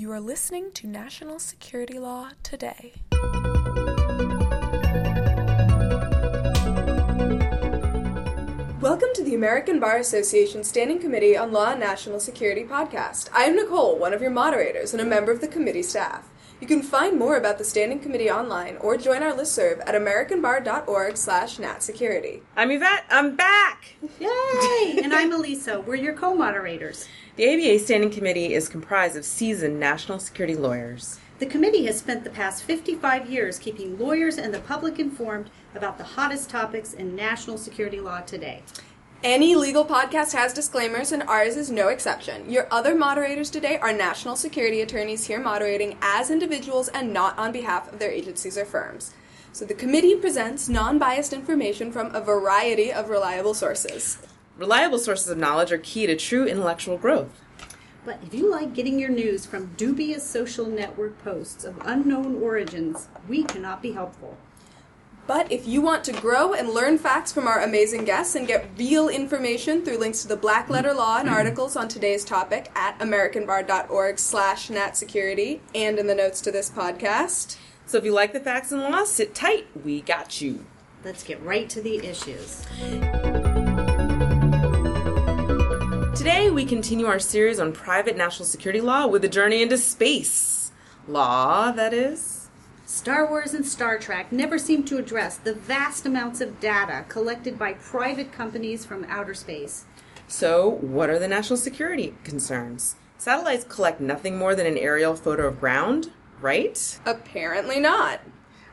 You are listening to National Security Law Today. Welcome to the American Bar Association Standing Committee on Law and National Security podcast. I am Nicole, one of your moderators and a member of the committee staff. You can find more about the Standing Committee online or join our listserv at americanbar.org slash natsecurity. I'm Yvette. I'm back. Yay! and I'm Elisa. We're your co-moderators. The ABA Standing Committee is comprised of seasoned national security lawyers. The committee has spent the past 55 years keeping lawyers and the public informed about the hottest topics in national security law today. Any legal podcast has disclaimers, and ours is no exception. Your other moderators today are national security attorneys here moderating as individuals and not on behalf of their agencies or firms. So the committee presents non biased information from a variety of reliable sources. Reliable sources of knowledge are key to true intellectual growth. But if you like getting your news from dubious social network posts of unknown origins, we cannot be helpful. But if you want to grow and learn facts from our amazing guests and get real information through links to the black letter law and articles on today's topic at americanbar.org slash natsecurity and in the notes to this podcast. So if you like the facts and law, sit tight. We got you. Let's get right to the issues. Today we continue our series on private national security law with a journey into space. Law, that is. Star Wars and Star Trek never seem to address the vast amounts of data collected by private companies from outer space. So, what are the national security concerns? Satellites collect nothing more than an aerial photo of ground, right? Apparently not.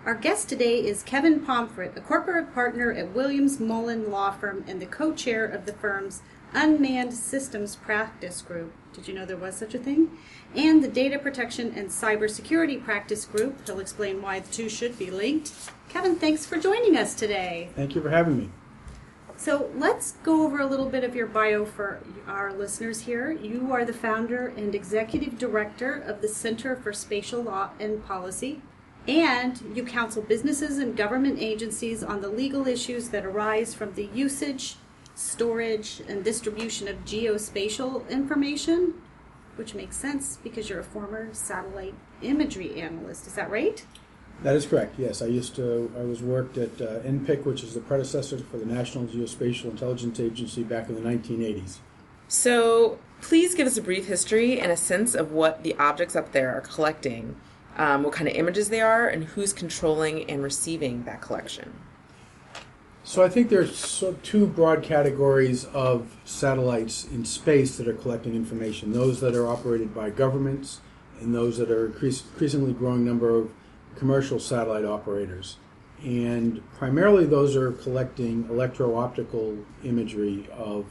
Our guest today is Kevin Pomfret, a corporate partner at Williams Mullen Law Firm and the co chair of the firm's Unmanned Systems Practice Group. Did you know there was such a thing? And the Data Protection and Cybersecurity Practice Group. He'll explain why the two should be linked. Kevin, thanks for joining us today. Thank you for having me. So let's go over a little bit of your bio for our listeners here. You are the founder and executive director of the Center for Spatial Law and Policy, and you counsel businesses and government agencies on the legal issues that arise from the usage, storage, and distribution of geospatial information, which makes sense because you're a former satellite imagery analyst. Is that right? That is correct. Yes, I used to. I was worked at uh, NPIC, which is the predecessor for the National Geospatial Intelligence Agency back in the 1980s. So, please give us a brief history and a sense of what the objects up there are collecting, um, what kind of images they are, and who's controlling and receiving that collection. So I think there's so two broad categories of satellites in space that are collecting information: those that are operated by governments, and those that are increase, increasingly growing number of commercial satellite operators. And primarily, those are collecting electro-optical imagery of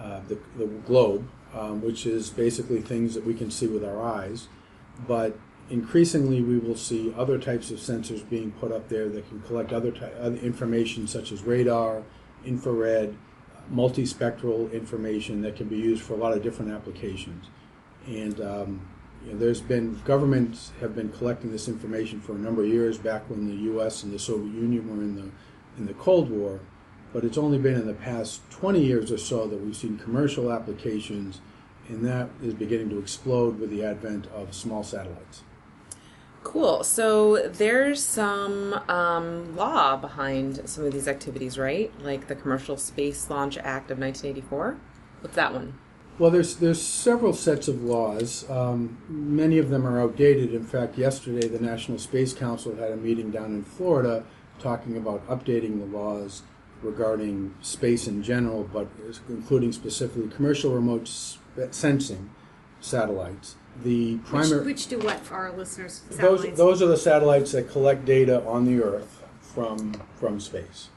uh, the, the globe, um, which is basically things that we can see with our eyes. But increasingly, we will see other types of sensors being put up there that can collect other, ty- other information, such as radar, infrared, multispectral information that can be used for a lot of different applications. And um, you know, there's been governments have been collecting this information for a number of years back when the U.S. and the Soviet Union were in the in the Cold War, but it's only been in the past 20 years or so that we've seen commercial applications, and that is beginning to explode with the advent of small satellites. Cool. So there's some um, law behind some of these activities, right? Like the Commercial Space Launch Act of 1984. What's that one? Well, there's there's several sets of laws. Um, many of them are outdated. In fact, yesterday the National Space Council had a meeting down in Florida talking about updating the laws regarding space in general, but including specifically commercial remote sensing satellites. The primary Which, which do what for our listeners? those Satellites. those are the satellites that collect data on the Earth from from space,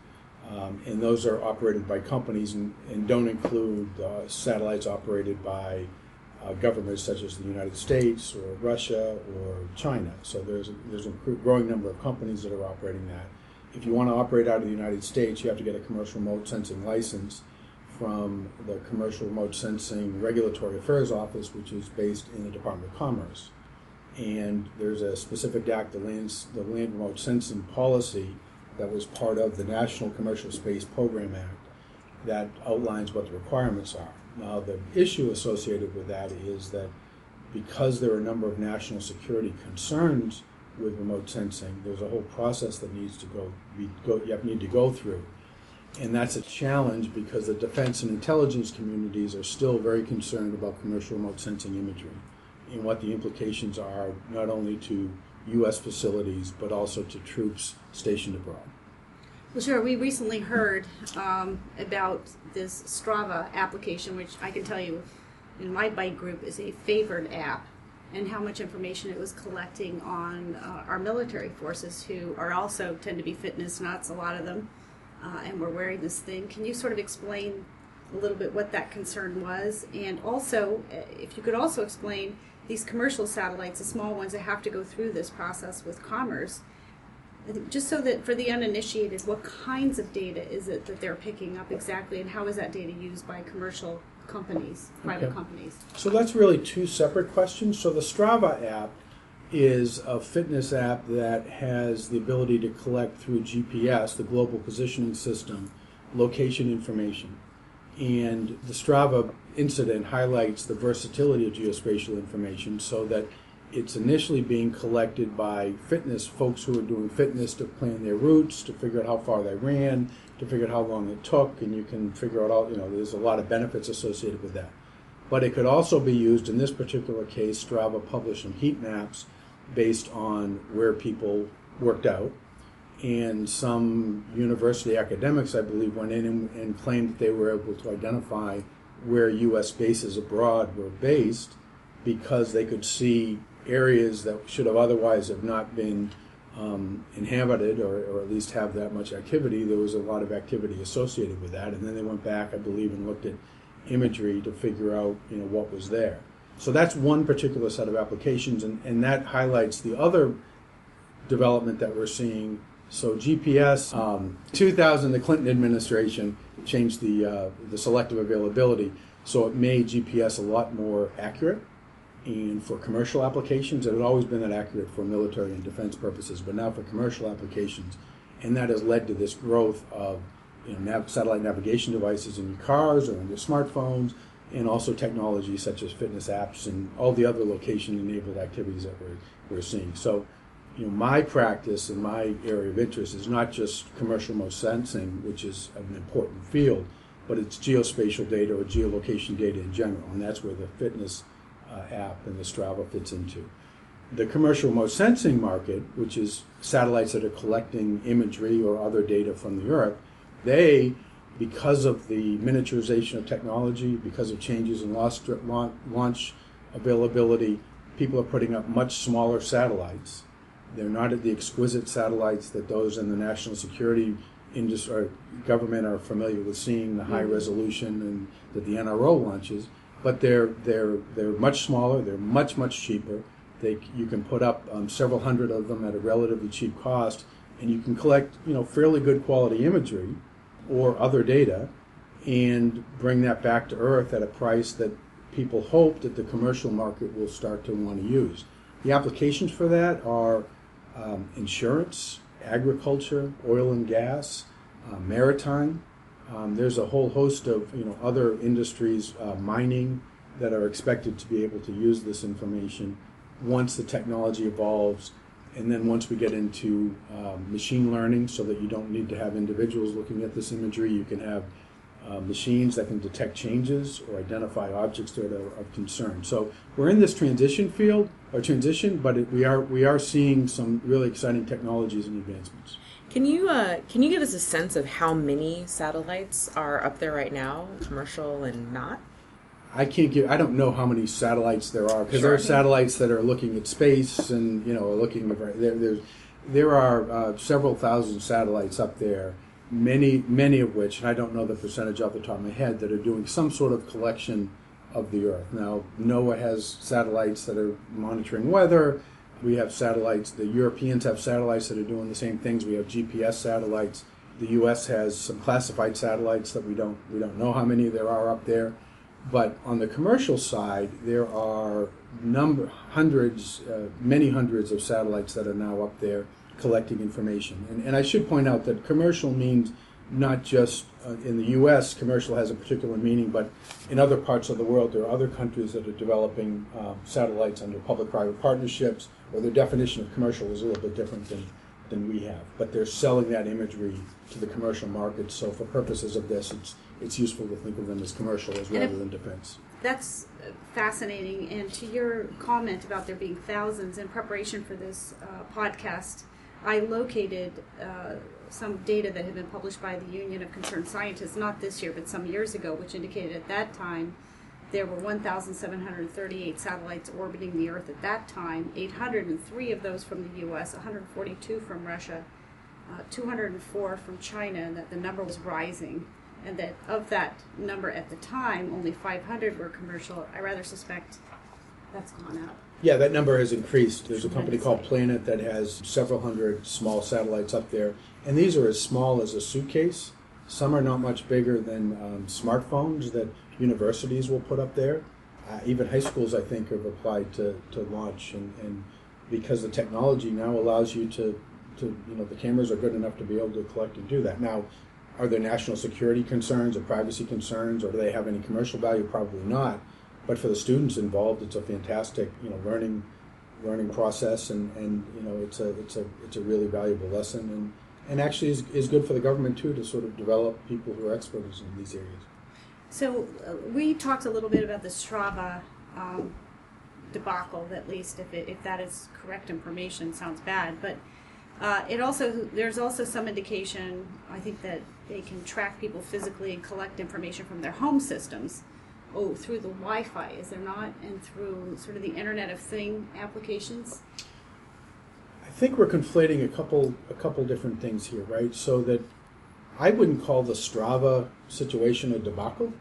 um, and those are operated by companies and, and don't include uh, satellites operated by uh, governments such as the United States or Russia or China. So there's a, there's a growing number of companies that are operating that. If you want to operate out of the United States, you have to get a commercial remote sensing license from the Commercial Remote Sensing Regulatory Affairs Office, which is based in the Department of Commerce. And there's a specific act, the Land, the Land Remote Sensing Policy, that was part of the National Commercial Space Program Act that outlines what the requirements are. Now, the issue associated with that is that because there are a number of national security concerns with remote sensing, there's a whole process that needs to go, go you need to go through. And that's a challenge because the defense and intelligence communities are still very concerned about commercial remote sensing imagery and what the implications are not only to U.S. facilities but also to troops stationed abroad. Well, sure. We recently heard um, about this Strava application, which I can tell you in my bike group is a favored app, and how much information it was collecting on uh, our military forces, who are also tend to be fitness nuts, a lot of them, uh, and we're wearing this thing. Can you sort of explain a little bit what that concern was, and also uh, if you could also explain these commercial satellites, the small ones that have to go through this process with commerce just so that for the uninitiated, what kinds of data is it that they're picking up exactly, and how is that data used by commercial companies, private Okay. companies? So that's really two separate questions. So the Strava app is a fitness app that has the ability to collect through GPS, the global positioning system, location information. And the Strava incident highlights the versatility of geospatial information so that it's initially being collected by fitness folks who are doing fitness to plan their routes, to figure out how far they ran, to figure out how long it took, and you can figure out all, you know, there's a lot of benefits associated with that. But it could also be used in this particular case, Strava published some heat maps based on where people worked out. And some university academics, I believe, went in and, and claimed that they were able to identify where U.S. bases abroad were based because they could see areas that should have otherwise have not been um, inhabited or, or at least have that much activity. There was a lot of activity associated with that, and then they went back, I believe, and looked at imagery to figure out you know what was there. So that's one particular set of applications, and, and that highlights the other development that we're seeing. So GPS, um, 2000, the Clinton administration changed the uh, the selective availability, so it made GPS a lot more accurate. And for commercial applications, it had always been that accurate for military and defense purposes, but now for commercial applications, and that has led to this growth of you know, nav- satellite navigation devices in your cars or in your smartphones, and also technology such as fitness apps and all the other location-enabled activities that we're, we're seeing. So, you know, my practice and my area of interest is not just commercial remote sensing, which is an important field, but it's geospatial data or geolocation data in general, and that's where the fitness uh, app and the Strava fits into. The commercial remote sensing market, which is satellites that are collecting imagery or other data from the Earth, they, because of the miniaturization of technology, because of changes in launch, launch availability, people are putting up much smaller satellites. They're not at the exquisite satellites that those in the national security industry or government are familiar with seeing, the high resolution and that the NRO launches. But they're they're they're much smaller. They're much much cheaper. They you can put up um, several hundred of them at a relatively cheap cost, and you can collect you know fairly good quality imagery or other data and bring that back to Earth at a price that people hope that the commercial market will start to want to use. The applications for that are um, insurance, agriculture, oil and gas, uh, maritime. Um, there's a whole host of you know other industries, uh, mining, that are expected to be able to use this information once the technology evolves and then once we get into um, machine learning, so that you don't need to have individuals looking at this imagery, you can have uh, machines that can detect changes or identify objects that are of concern. So we're in this transition field or transition, but it, we are we are seeing some really exciting technologies and advancements. Can you uh, can you give us a sense of how many satellites are up there right now, commercial and not? I can't give. I don't know how many satellites there are because there are satellites that are looking at space and you know are looking at there. There's there are uh, several thousand satellites up there. Many many of which, and I don't know the percentage off the top of my head, that are doing some sort of collection of the Earth. Now NOAA has satellites that are monitoring weather. We have satellites. The Europeans have satellites that are doing the same things. We have GPS satellites. The U.S. has some classified satellites that we don't we don't know how many there are up there. But on the commercial side, there are number hundreds, uh, many hundreds of satellites that are now up there collecting information. And, and I should point out that commercial means not just uh, in the U.S. commercial has a particular meaning, but in other parts of the world, there are other countries that are developing um, satellites under public-private partnerships, or their definition of commercial is a little bit different than than we have. But they're selling that imagery to the commercial market. So for purposes of this, it's it's useful to think of them as commercial as rather than defense. That's fascinating. And to your comment about there being thousands in preparation for this uh, podcast, I located uh, some data that had been published by the Union of Concerned Scientists, not this year, but some years ago, which indicated at that time there were 1,738 satellites orbiting the Earth at that time, 803 of those from the U.S., 142 from Russia, uh, 204 from China, and that the number was rising. And that of that number at the time, only 500 were commercial. I rather suspect that's gone up. Yeah, that number has increased. There's a company called Planet that has several hundred small satellites up there, and these are as small as a suitcase. Some are not much bigger than um, smartphones that universities will put up there. Uh, even high schools, I think, have applied to, to launch, and, and because the technology now allows you to, to, you know, the cameras are good enough to be able to collect and do that. Now, are there national security concerns or privacy concerns, or do they have any commercial value? Probably not. But for the students involved, it's a fantastic, you know, learning learning process, and, and you know, it's a it's a it's a really valuable lesson, and and actually is, is good for the government too to sort of develop people who are experts in these areas. So uh, we talked a little bit about the Strava um, debacle, at least if it, if that is correct information. Sounds bad, but uh, it also there's also some indication. I think that they can track people physically and collect information from their home systems. Oh, through the Wi-Fi, is there not, and through sort of the Internet of Thing applications? I think we're conflating a couple a couple different things here, right? So that I wouldn't call the Strava situation a debacle.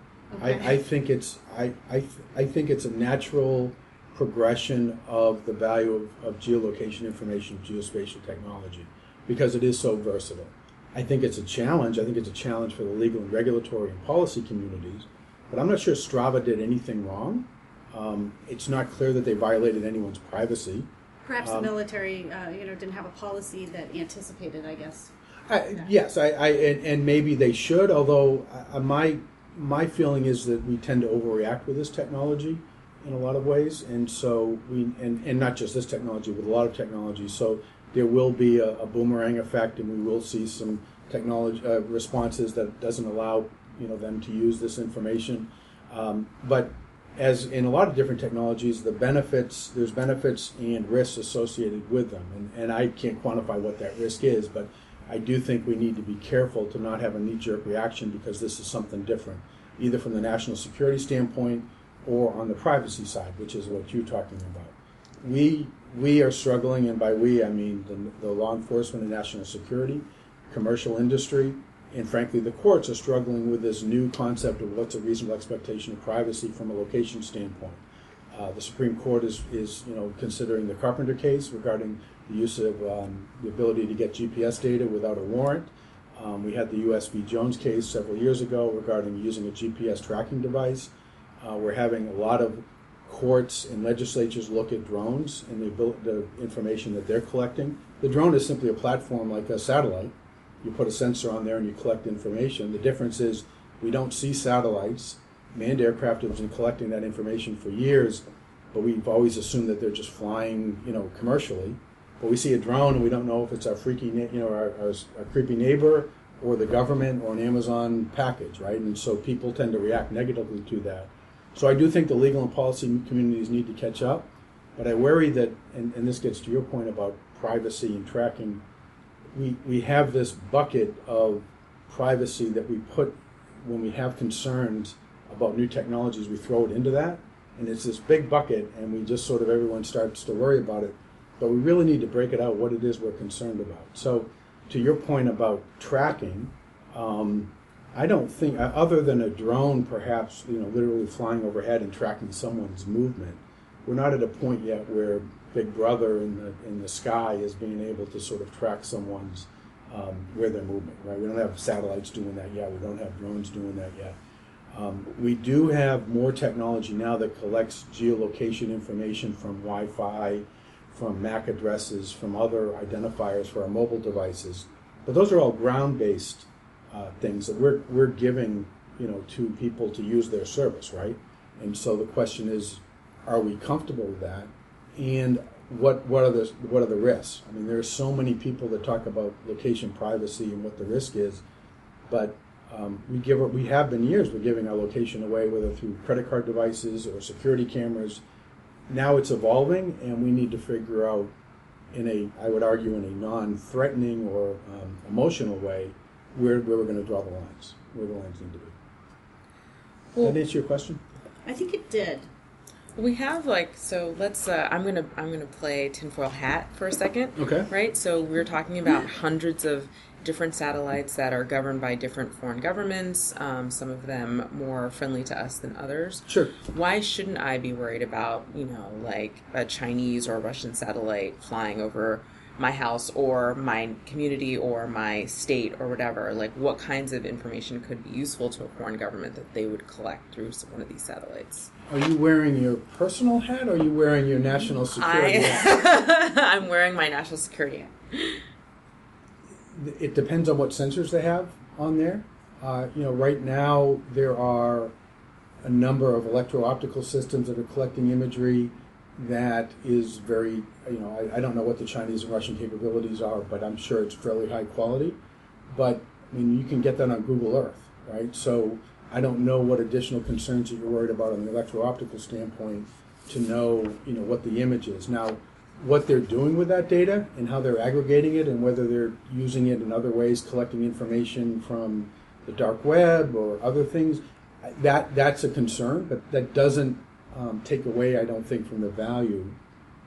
Okay. I, I think it's I, I th- I think it's a natural progression of the value of, of geolocation information, geospatial technology, because it is so versatile. I think it's a challenge. I think it's a challenge for the legal and regulatory and policy communities, but I'm not sure Strava did anything wrong. Um, it's not clear that they violated anyone's privacy. Perhaps the Um, military, uh, you know, didn't have a policy that anticipated. I guess. I, yes, I, I and, and maybe they should. Although uh, my my feeling is that we tend to overreact with this technology in a lot of ways, and so we and, and not just this technology, with a lot of technology. So there will be a, a boomerang effect, and we will see some technology uh, responses that doesn't allow you know them to use this information. Um, but as in a lot of different technologies, the benefits there's benefits and risks associated with them, and, and I can't quantify what that risk is, but I do think we need to be careful to not have a knee-jerk reaction because this is something different, either from the national security standpoint or on the privacy side, which is what you're talking about. We we are struggling, and by we I mean the, the law enforcement and national security, commercial industry, and frankly the courts are struggling with this new concept of what's a reasonable expectation of privacy from a location standpoint. Uh, the Supreme Court is, is you know considering the Carpenter case regarding the use of um, the ability to get GPS data without a warrant. Um, we had the U.S. v. Jones case several years ago regarding using a GPS tracking device. Uh, we're having a lot of courts and legislatures look at drones and the, the information that they're collecting. The drone is simply a platform like a satellite. You put a sensor on there and you collect information. The difference is we don't see satellites. Manned aircraft have been collecting that information for years, but we've always assumed that they're just flying, you know, commercially. But we see a drone and we don't know if it's our freaky, you know, our, our, our creepy neighbor or the government or an Amazon package, right? And so people tend to react negatively to that. So I do think the legal and policy communities need to catch up, but I worry that, and, and this gets to your point about privacy and tracking, we, we have this bucket of privacy that we put when we have concerns about new technologies, we throw it into that, and it's this big bucket, and we just sort of everyone starts to worry about it. But we really need to break it out what it is we're concerned about. So, to your point about tracking, um, I don't think, uh, other than a drone perhaps, you know, literally flying overhead and tracking someone's movement, we're not at a point yet where Big Brother in the in the sky is being able to sort of track someone's um, where they're moving. Right? We don't have satellites doing that yet. We don't have drones doing that yet. Um, we do have more technology now that collects geolocation information from Wi-Fi, from MAC addresses, from other identifiers for our mobile devices. But those are all ground-based uh, things that we're we're giving you know to people to use their service, right? And so the question is, are we comfortable with that? And what what are the what are the risks? I mean, there are so many people that talk about location privacy and what the risk is, but um, we give we have been years we're giving our location away whether through credit card devices or security cameras. Now it's evolving, and we need to figure out in a I would argue in a non-threatening or um, emotional way where where we're going to draw the lines, where the lines need to be. Well- Did that answer your question? I think it did. We have like so. Let's. Uh, I'm gonna. I'm gonna play tinfoil hat for a second. Okay. Right. So we're talking about hundreds of different satellites that are governed by different foreign governments. Um, some of them more friendly to us than others. Sure. Why shouldn't I be worried about you know like a Chinese or Russian satellite flying over my house or my community or my state or whatever? Like what kinds of information could be useful to a foreign government that they would collect through one of these satellites? Are you wearing your personal hat or are you wearing your national security hat? I, I'm wearing my national security hat. It depends on what sensors they have on there. Uh, you know, right now there are a number of electro-optical systems that are collecting imagery that is very, you know, I, I don't know what the Chinese and Russian capabilities are, but I'm sure it's fairly high quality. But I mean, you can get that on Google Earth, right? So I don't know what additional concerns that you're worried about on the electro-optical standpoint to know, you know, what the image is. Now, what they're doing with that data and how they're aggregating it and whether they're using it in other ways, collecting information from the dark web or other things, that that's a concern, but that doesn't um, take away, I don't think, from the value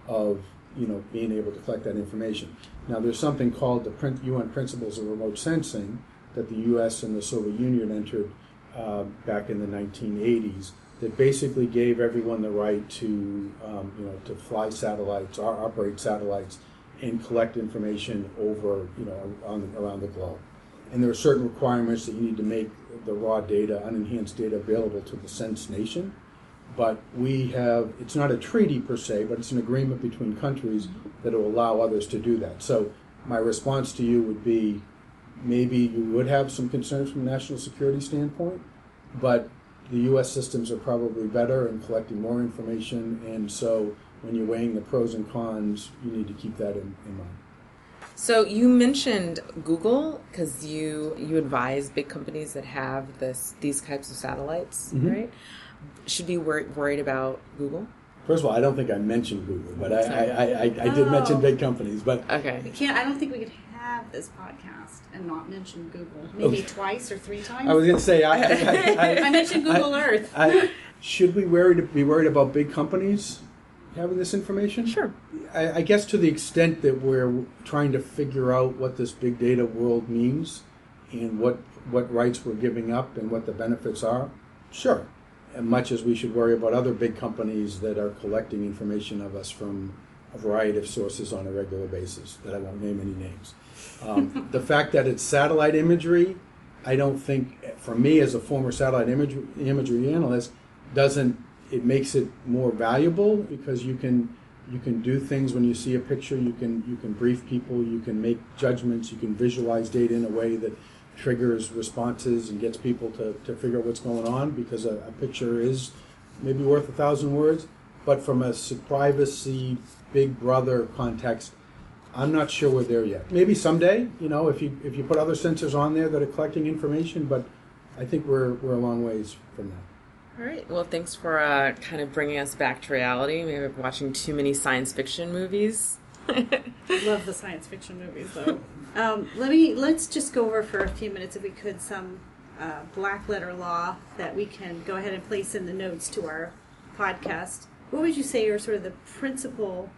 of you know being able to collect that information. Now, there's something called the UN Principles of Remote Sensing that the U.S. and the Soviet Union entered uh, back in the 1980s that basically gave everyone the right to um, you know to fly satellites or operate satellites and collect information over you know on, around the globe. And there are certain requirements that you need to make the raw data, unenhanced data, available to the sense nation. But we have, it's not a treaty per se, but it's an agreement between countries that will allow others to do that. So my response to you would be maybe you would have some concerns from a national security standpoint, but the U.S. systems are probably better in collecting more information, and so when you're weighing the pros and cons, you need to keep that in, in mind. So you mentioned Google because you you advise big companies that have this these types of satellites, Mhm. right? Should be wor- worried about Google. First of all, I don't think I mentioned Google, but I, I, I, I, I did Oh. mention big companies. But Okay. We can't. I don't think we could have this podcast and not mention Google. Oh. Maybe Okay. twice or three times. I was going to say, I, I, I, I mentioned Google Earth. Should we worried, be worried about big companies having this information? Sure. I, I guess to the extent that we're trying to figure out what this big data world means and what what rights we're giving up and what the benefits are, sure. And much as we should worry about other big companies that are collecting information of us from a variety of sources on a regular basis, that I won't name any names. Um, the fact that it's satellite imagery, I don't think, for me as a former satellite imagery, imagery analyst, doesn't it makes it more valuable because you can you can do things when you see a picture. You can you can brief people. You can make judgments. You can visualize data in a way that triggers responses and gets people to, to figure out what's going on because a, a picture is maybe worth a thousand words. But from a privacy, big brother context, I'm not sure we're there yet. Maybe someday, you know, if you if you put other sensors on there that are collecting information, but I think we're we're a long ways from that. All right. Well, thanks for uh, kind of bringing us back to reality. Maybe we're watching too many science fiction movies. Love the science fiction movies, though. um, let me let's just go over for a few minutes, if we could, some uh, black letter law that we can go ahead and place in the notes to our podcast. What would you say are sort of the principal,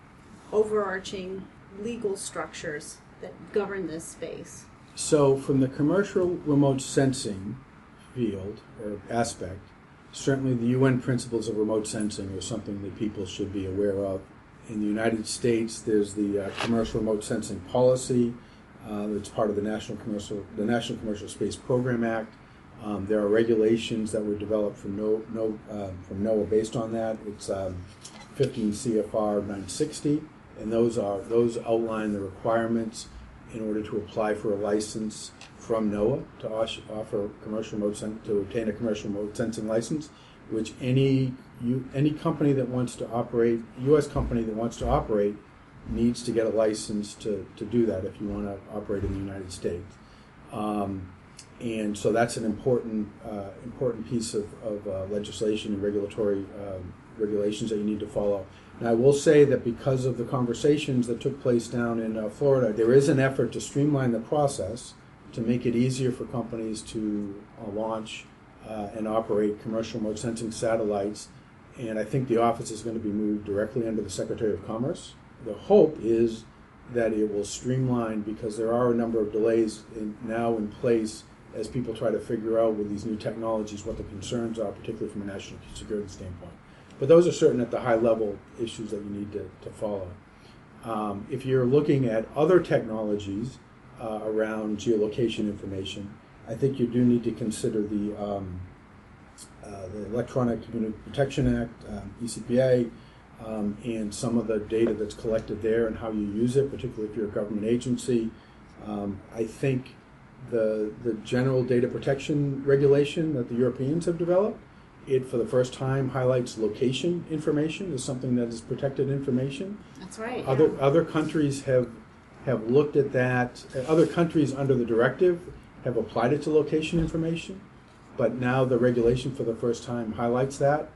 overarching legal structures that govern this space? So, from the commercial remote sensing field or aspect, certainly the UN principles of remote sensing are something that people should be aware of. In the United States, there's the uh, commercial remote sensing policy. Uh, that's part of the National Commercial the National Commercial Space Program Act. Um, there are regulations that were developed from no, no, um, from NOAA based on that. It's um, 15 CFR 960, and those are those outline the requirements in order to apply for a license from NOAA to offer commercial sen- to obtain a commercial remote sensing license, which any you, any company that wants to operate, U.S. company that wants to operate, needs to get a license to, to do that if you want to operate in the United States. Um, and so that's an important uh, important piece of, of uh, legislation and regulatory um, regulations that you need to follow. And I will say that because of the conversations that took place down in uh, Florida, there is an effort to streamline the process to make it easier for companies to uh, launch uh, and operate commercial remote sensing satellites. And I think the office is going to be moved directly under the Secretary of Commerce. The hope is that it will streamline because there are a number of delays in, now in place as people try to figure out with these new technologies what the concerns are, particularly from a national security standpoint. But those are certain at the high level issues that you need to, to follow. Um, if you're looking at other technologies uh, around geolocation information, I think you do need to consider the, um, uh, the Electronic Community Protection Act, um, ECPA, um, and some of the data that's collected there and how you use it, particularly if you're a government agency. Um, I think the the general data protection regulation that the Europeans have developed, it for the first time highlights location information as something that is protected information. That's right. Other yeah. other countries have have looked at that. uh, Other countries under the directive have applied it to location information, but now the regulation for the first time highlights that.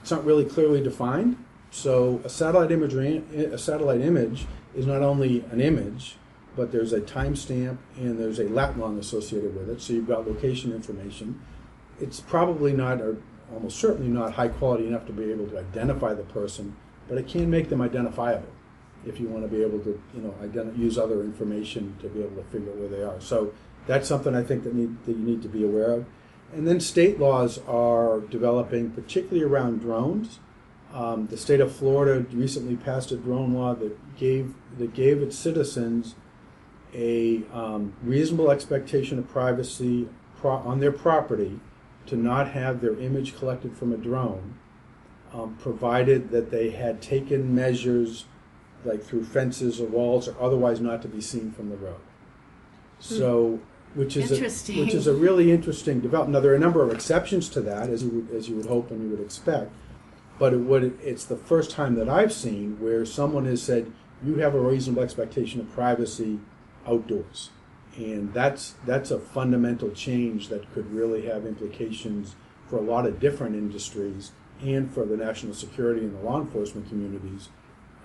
It's not really clearly defined. So a satellite image a satellite image is not only an image, but there's a timestamp and there's a lat long associated with it. So you've got location information. It's probably not, or almost certainly not, high quality enough to be able to identify the person, but it can make them identifiable if you want to be able to, you know, use other information to be able to figure out where they are. So that's something I think that, need, that you need to be aware of. And then state laws are developing, particularly around drones. Um, the state of Florida recently passed a drone law that gave that gave its citizens a um, reasonable expectation of privacy pro- on their property to not have their image collected from a drone, um, provided that they had taken measures like through fences or walls or otherwise not to be seen from the road. So, which is a, which is a really interesting development. Now there are a number of exceptions to that, as you would, as you would hope and you would expect, but it would it's the first time that I've seen where someone has said you have a reasonable expectation of privacy outdoors, and that's that's a fundamental change that could really have implications for a lot of different industries and for the national security and the law enforcement communities.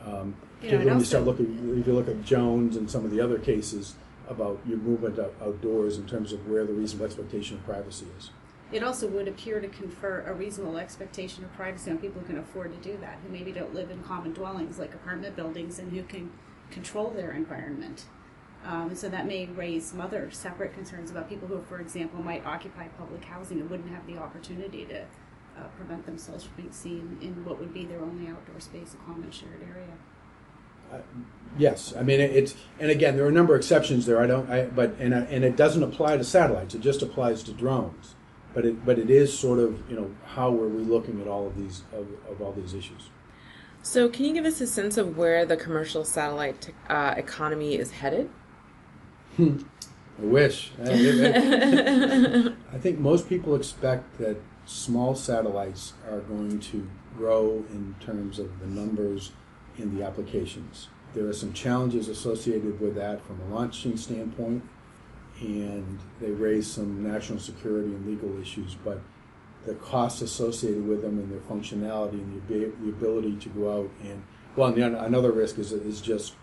Um, You know, when you start looking, if you look at Jones and some of the other cases about your movement out- outdoors in terms of where the reasonable expectation of privacy is. It also would appear to confer a reasonable expectation of privacy on people who can afford to do that, who maybe don't live in common dwellings like apartment buildings and who can control their environment. Um, so that may raise some other separate concerns about people who, for example, might occupy public housing and wouldn't have the opportunity to uh, prevent themselves from being seen in what would be their only outdoor space, a common shared area. Uh, Yes, I mean, it- it's, and again, there are a number of exceptions there, I don't, I, but, and, and it doesn't apply to satellites, it just applies to drones. But it, but it is sort of, you know, how are we looking at all of these, of, of all these issues? So, can you give us a sense of where the commercial satellite te- uh, economy is headed? I wish. I think most people expect that small satellites are going to grow in terms of the numbers in the applications. There are some challenges associated with that from a launching standpoint, and they raise some national security and legal issues, but the costs associated with them and their functionality and the, the ability to go out and, well, and the, another risk is, is just,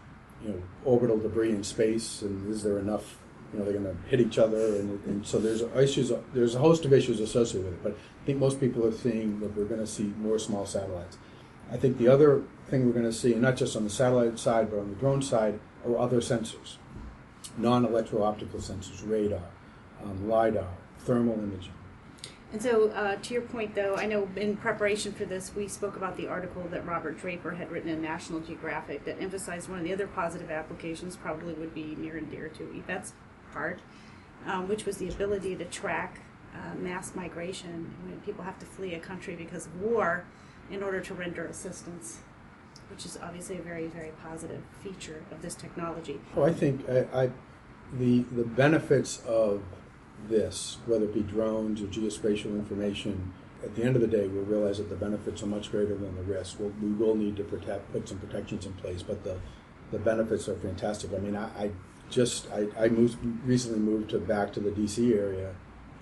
you know, orbital debris in space, and is there enough, you know, they're going to hit each other, and, and so there's issues, there's a host of issues associated with it, but I think most people are seeing that we're going to see more small satellites. I think the other thing we're going to see, and not just on the satellite side, but on the drone side, are other sensors, non-electro-optical sensors, radar, um, lidar, thermal imaging. And so, uh, to your point, though, I know in preparation for this, we spoke about the article that Robert Draper had written in National Geographic that emphasized one of the other positive applications, probably would be near and dear to Yvette's heart, um, which was the ability to track uh, mass migration when people have to flee a country because of war in order to render assistance, which is obviously a very, very positive feature of this technology. Oh, I think I, I the the benefits of this, whether it be drones or geospatial information, at the end of the day, we'll realize that the benefits are much greater than the risks. We'll, we will need to protect, put some protections in place, but the the benefits are fantastic. I mean, I, I just I, I moved, recently moved to back to the DC area,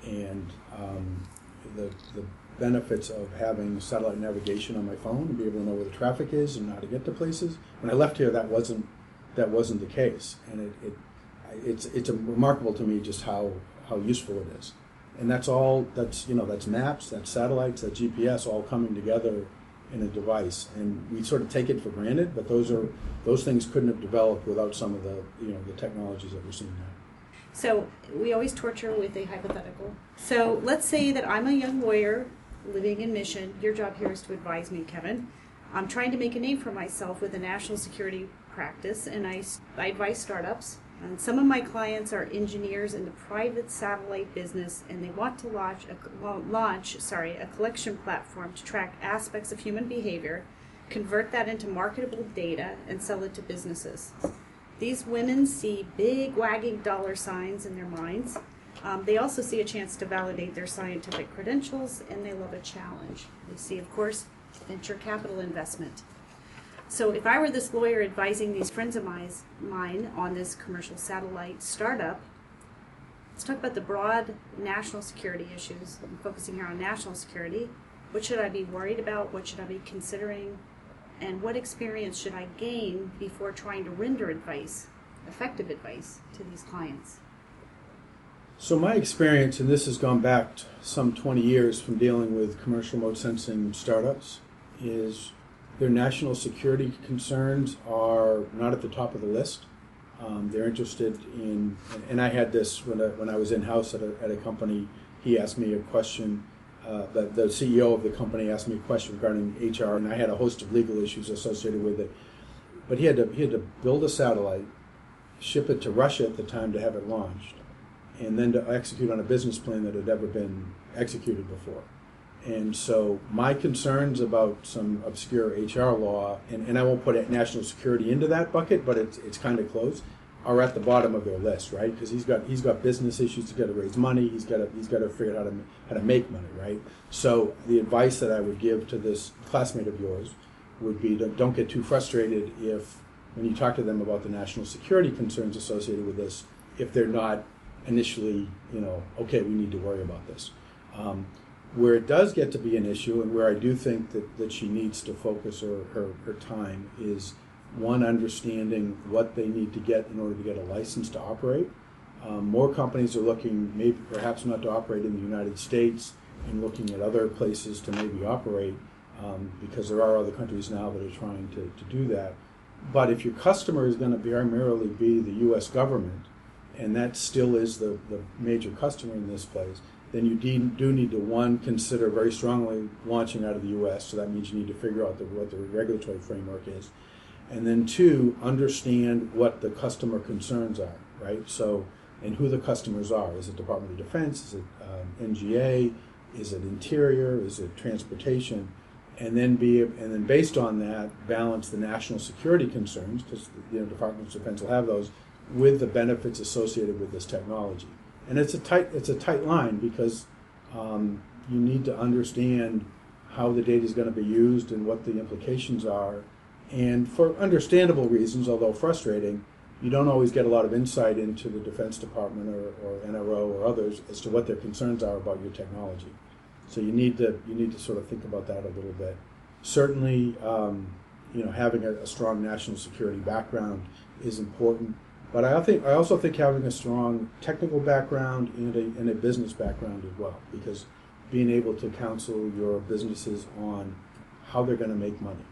and um, the the benefits of having satellite navigation on my phone and be able to know where the traffic is and how to get to places. When I left here, that wasn't that wasn't the case, and it, it it's it's remarkable to me just how how useful it is. And that's all. That's you know that's maps, that's satellites, that GPS, all coming together in a device, and we sort of take it for granted. But those are those things couldn't have developed without some of the you know the technologies that we're seeing now. So we always torture with a hypothetical. So let's say that I'm a young lawyer living in Mission. Your job here is to advise me, Kevin. I'm trying to make a name for myself with a national security practice, and I, I advise startups. And some of my clients are engineers in the private satellite business, and they want to launch a, launch sorry a collection platform to track aspects of human behavior, convert that into marketable data, and sell it to businesses. These women see big wagging dollar signs in their minds. Um, they also see a chance to validate their scientific credentials, and they love a challenge. They see, of course, venture capital investment. So if I were this lawyer advising these friends of mine on this commercial satellite startup, let's talk about the broad national security issues. I'm focusing here on national security. What should I be worried about? What should I be considering? And what experience should I gain before trying to render advice, effective advice, to these clients? So my experience, and this has gone back some 20 years from dealing with commercial remote sensing startups, is their national security concerns are not at the top of the list. Um, they're interested in, and I had this when I, when I was in house at a, at a company. He asked me a question. Uh, the, the CEO of the company asked me a question regarding HR, and I had a host of legal issues associated with it. But he had to he had to build a satellite, ship it to Russia at the time to have it launched, and then to execute on a business plan that had never been executed before. And so my concerns about some obscure HR law, and, and I won't put national security into that bucket, but it's, it's kind of close, are at the bottom of their list, right? Because he's got he's got business issues. He's got to raise money. He's got to he's got to figure out how to how to make money, right? So the advice that I would give to this classmate of yours would be to don't get too frustrated if when you talk to them about the national security concerns associated with this, if they're not initially, you know, okay, we need to worry about this. Um, where it does get to be an issue, and where I do think that, that she needs to focus her, her, her time, is one, understanding what they need to get in order to get a license to operate. Um, more companies are looking, maybe perhaps not to operate in the United States, and looking at other places to maybe operate, um, because there are other countries now that are trying to, to do that. But if your customer is going to primarily be the U.S. government, and that still is the, the major customer in this place, then you do need to one consider very strongly launching out of the U.S. So that means you need to figure out the, what the regulatory framework is, and then two understand what the customer concerns are, right? So and who the customers are. Is it Department of Defense? Is it um, NGA? Is it Interior? Is it Transportation? And then be and then based on that balance the national security concerns because you know Department of Defense will have those with the benefits associated with this technology and it's a tight it's a tight line because um, you need to understand how the data is going to be used and what the implications are. And for understandable reasons, although frustrating, you don't always get a lot of insight into the Defense Department or, or NRO or others as to what their concerns are about your technology. So you need to you need to sort of think about that a little bit. Certainly, um, you know, having a, a strong national security background is important. But I think I also think having a strong technical background and a, and a business background as well, because being able to counsel your businesses on how they're going to make money,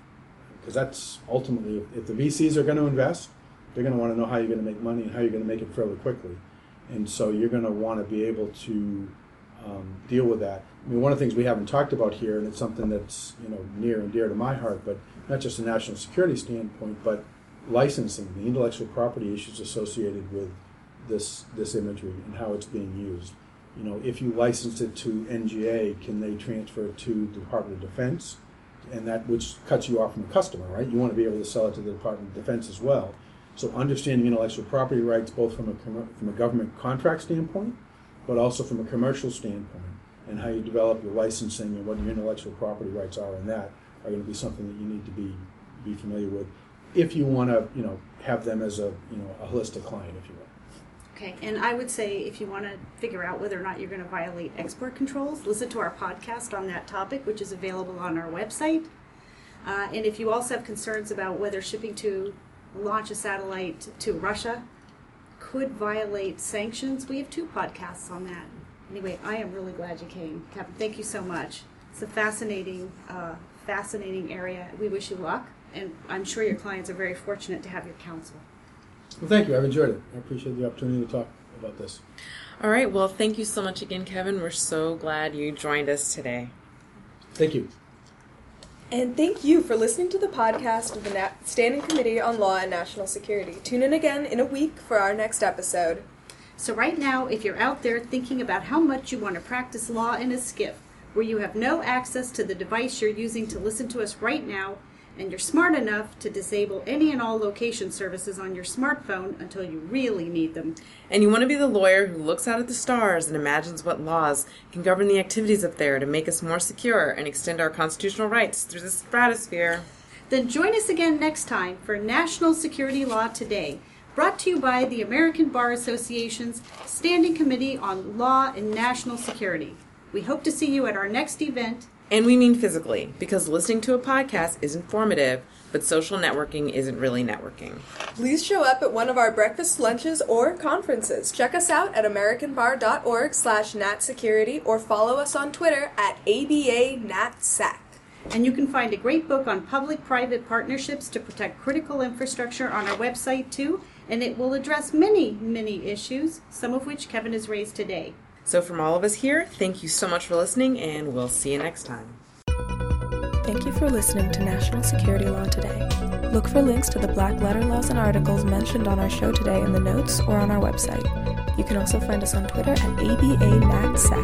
because that's ultimately if, the VCs are going to invest, they're going to want to know how you're going to make money and how you're going to make it fairly quickly, and so you're going to want to be able to um, deal with that. I mean, one of the things we haven't talked about here, and it's something that's you know near and dear to my heart, but not just a national security standpoint, but licensing, the intellectual property issues associated with this this imagery and how it's being used. You know, if you license it to NGA, can they transfer it to the Department of Defense? And that which cuts you off from the customer, right? You want to be able to sell it to the Department of Defense as well. So understanding intellectual property rights both from a from a government contract standpoint, but also from a commercial standpoint, and how you develop your licensing and what your intellectual property rights are in that are going to be something that you need to be be familiar with if you want to you know have them as a you know a holistic client, if you will. Okay, and I would say if you want to figure out whether or not you're going to violate export controls, listen to our podcast on that topic, which is available on our website. Uh, and if you also have concerns about whether shipping to launch a satellite to Russia could violate sanctions, we have two podcasts on that. Anyway, I am really glad you came, Kevin. Thank you so much. It's a fascinating, uh, fascinating area. We wish you luck, and I'm sure your clients are very fortunate to have your counsel. Well, thank you. I've enjoyed it. I appreciate the opportunity to talk about this. All right. Well, thank you so much again, Kevin. We're so glad you joined us today. Thank you. And thank you for listening to the podcast of the Na- Standing Committee on Law and National Security. Tune in again in a week for our next episode. So, right now, if you're out there thinking about how much you want to practice law in a SCIF where you have no access to the device you're using to listen to us right now, and you're smart enough to disable any and all location services on your smartphone until you really need them, And you want to be the lawyer who looks out at the stars and imagines what laws can govern the activities up there to make us more secure and extend our constitutional rights through the stratosphere. then join us again next time for National Security Law Today, brought to you by the American Bar Association's Standing Committee on Law and National Security. We hope to see you at our next event. And we mean physically, because listening to a podcast is informative, but social networking isn't really networking. Please show up at one of our breakfast lunches or conferences. Check us out at americanbar.org slash natsecurity or follow us on Twitter at ABANatSec. And you can find a great book on public private partnerships to protect critical infrastructure on our website too, and it will address many, many issues, some of which Kevin has raised today. So, from all of us here, thank you so much for listening, and we'll see you next time. Thank you for listening to National Security Law Today. Look for links to the black letter laws and articles mentioned on our show today in the notes or on our website. You can also find us on Twitter at ABANatSec.